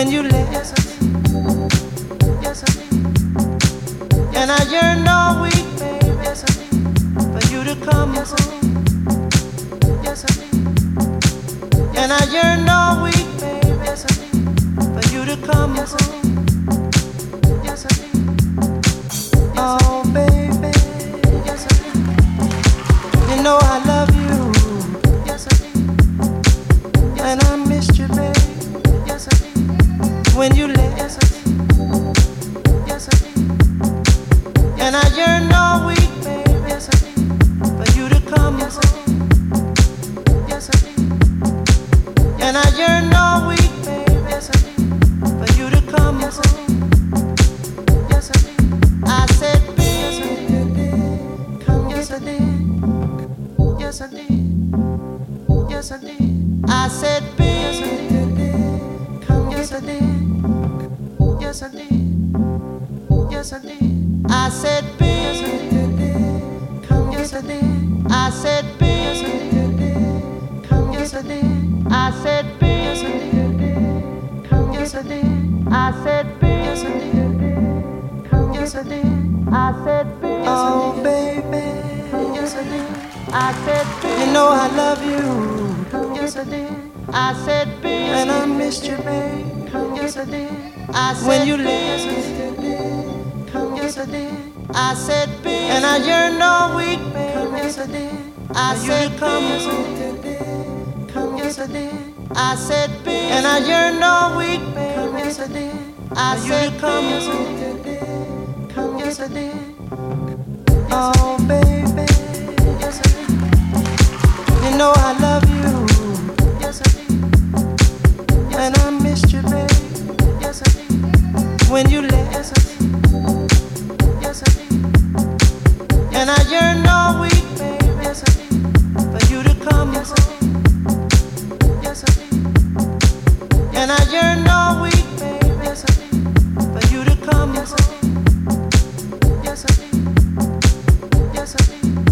when you did.